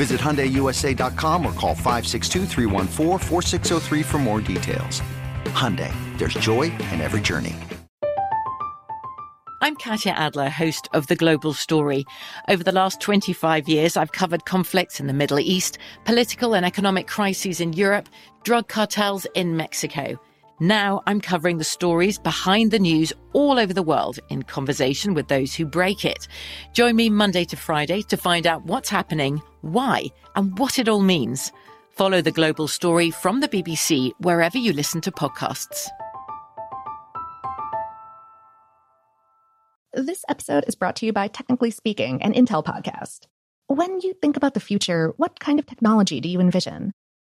Visit HyundaiUSA.com or call 562-314-4603 for more details. Hyundai, there's joy in every journey. I'm Katya Adler, host of The Global Story. Over the last 25 years, I've covered conflicts in the Middle East, political and economic crises in Europe, drug cartels in Mexico. Now I'm covering the stories behind the news all over the world in conversation with those who break it. Join me Monday to Friday to find out what's happening, why, and what it all means. Follow the global story from the BBC wherever you listen to podcasts. This episode is brought to you by Technically Speaking, an Intel podcast. When you think about the future, what kind of technology do you envision?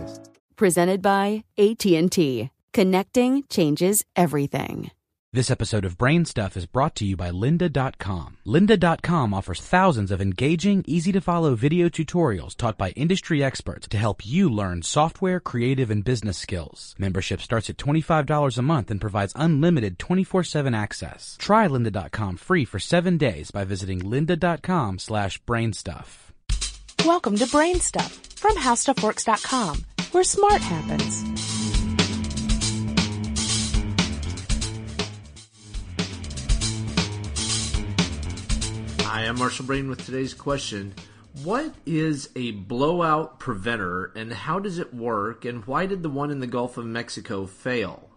podcasts presented by AT&T. Connecting changes everything. This episode of Brain Stuff is brought to you by lynda.com. lynda.com offers thousands of engaging, easy-to-follow video tutorials taught by industry experts to help you learn software, creative, and business skills. Membership starts at $25 a month and provides unlimited 24/7 access. Try lynda.com free for 7 days by visiting lynda.com/brainstuff. Welcome to Brain Stuff from howstuffworks.com where smart happens. Hi, I'm Marshall Brain with today's question. What is a blowout preventer and how does it work and why did the one in the Gulf of Mexico fail?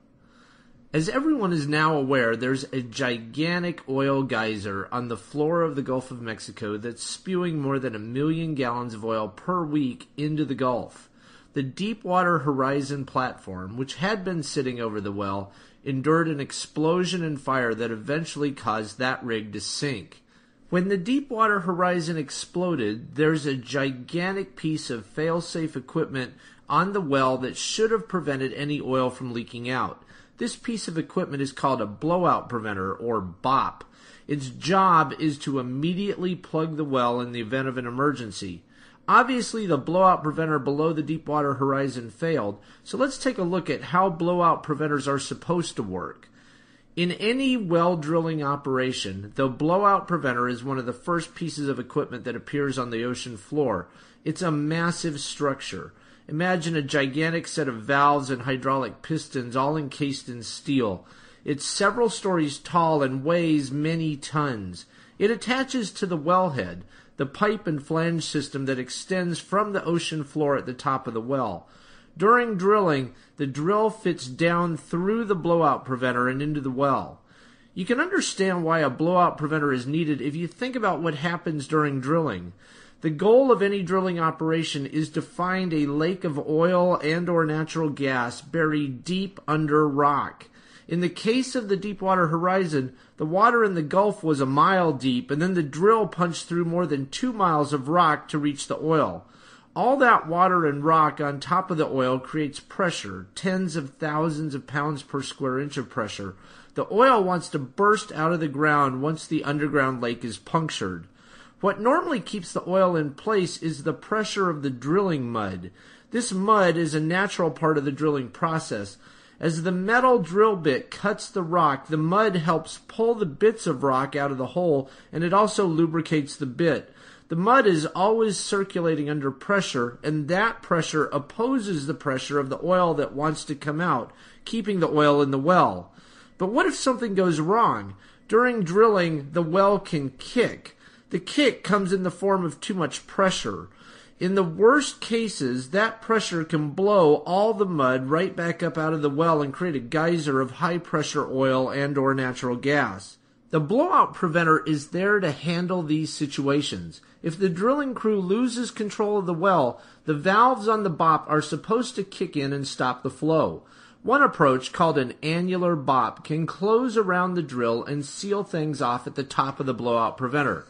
As everyone is now aware, there's a gigantic oil geyser on the floor of the Gulf of Mexico that's spewing more than a million gallons of oil per week into the Gulf the Deepwater Horizon platform, which had been sitting over the well, endured an explosion and fire that eventually caused that rig to sink. When the Deepwater Horizon exploded, there's a gigantic piece of fail-safe equipment on the well that should have prevented any oil from leaking out. This piece of equipment is called a blowout preventer or BOP. Its job is to immediately plug the well in the event of an emergency. Obviously, the blowout preventer below the Deepwater Horizon failed, so let's take a look at how blowout preventers are supposed to work. In any well drilling operation, the blowout preventer is one of the first pieces of equipment that appears on the ocean floor. It's a massive structure. Imagine a gigantic set of valves and hydraulic pistons all encased in steel. It's several stories tall and weighs many tons. It attaches to the wellhead the pipe and flange system that extends from the ocean floor at the top of the well. During drilling, the drill fits down through the blowout preventer and into the well. You can understand why a blowout preventer is needed if you think about what happens during drilling. The goal of any drilling operation is to find a lake of oil and or natural gas buried deep under rock. In the case of the Deepwater Horizon, the water in the Gulf was a mile deep, and then the drill punched through more than two miles of rock to reach the oil. All that water and rock on top of the oil creates pressure, tens of thousands of pounds per square inch of pressure. The oil wants to burst out of the ground once the underground lake is punctured. What normally keeps the oil in place is the pressure of the drilling mud. This mud is a natural part of the drilling process. As the metal drill bit cuts the rock, the mud helps pull the bits of rock out of the hole and it also lubricates the bit. The mud is always circulating under pressure, and that pressure opposes the pressure of the oil that wants to come out, keeping the oil in the well. But what if something goes wrong? During drilling, the well can kick. The kick comes in the form of too much pressure. In the worst cases, that pressure can blow all the mud right back up out of the well and create a geyser of high pressure oil and or natural gas. The blowout preventer is there to handle these situations. If the drilling crew loses control of the well, the valves on the BOP are supposed to kick in and stop the flow. One approach, called an annular BOP, can close around the drill and seal things off at the top of the blowout preventer.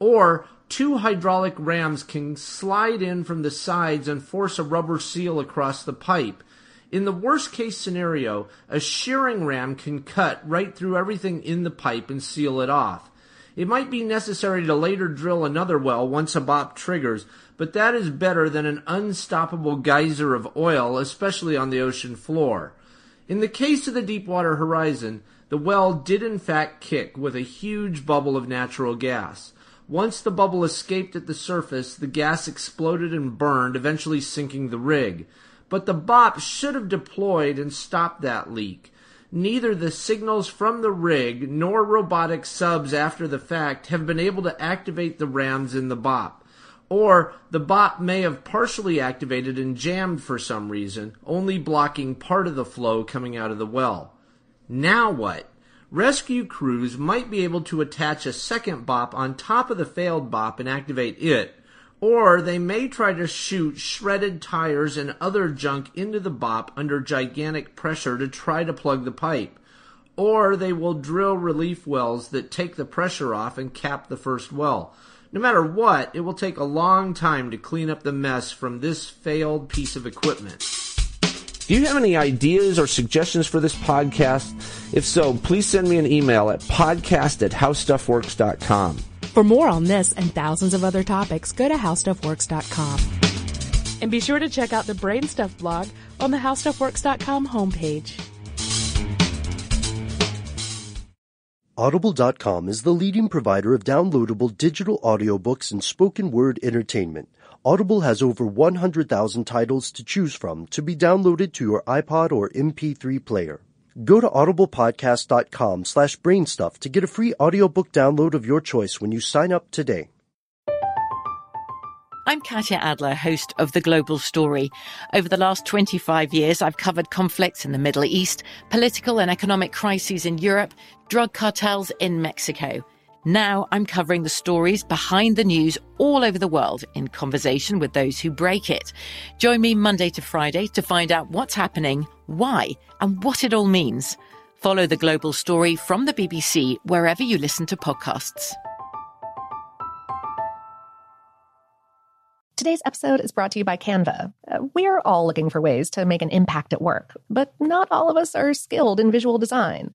Or two hydraulic rams can slide in from the sides and force a rubber seal across the pipe. In the worst case scenario, a shearing ram can cut right through everything in the pipe and seal it off. It might be necessary to later drill another well once a BOP triggers, but that is better than an unstoppable geyser of oil, especially on the ocean floor. In the case of the Deepwater Horizon, the well did in fact kick with a huge bubble of natural gas. Once the bubble escaped at the surface, the gas exploded and burned, eventually sinking the rig. But the BOP should have deployed and stopped that leak. Neither the signals from the rig nor robotic subs after the fact have been able to activate the rams in the BOP. Or the BOP may have partially activated and jammed for some reason, only blocking part of the flow coming out of the well. Now what? Rescue crews might be able to attach a second BOP on top of the failed BOP and activate it, or they may try to shoot shredded tires and other junk into the BOP under gigantic pressure to try to plug the pipe. Or they will drill relief wells that take the pressure off and cap the first well. No matter what, it will take a long time to clean up the mess from this failed piece of equipment. Do you have any ideas or suggestions for this podcast? If so, please send me an email at podcast at howstuffworks.com. For more on this and thousands of other topics, go to howstuffworks.com. And be sure to check out the Brainstuff blog on the howstuffworks.com homepage. Audible.com is the leading provider of downloadable digital audiobooks and spoken word entertainment. Audible has over 100,000 titles to choose from to be downloaded to your iPod or MP3 player. Go to audiblepodcast.com slash brainstuff to get a free audiobook download of your choice when you sign up today. I'm Katya Adler, host of The Global Story. Over the last 25 years, I've covered conflicts in the Middle East, political and economic crises in Europe, drug cartels in Mexico. Now I'm covering the stories behind the news all over the world in conversation with those who break it. Join me Monday to Friday to find out what's happening, why, and what it all means. Follow the global story from the BBC wherever you listen to podcasts. Today's episode is brought to you by Canva. Uh, we're all looking for ways to make an impact at work, but not all of us are skilled in visual design.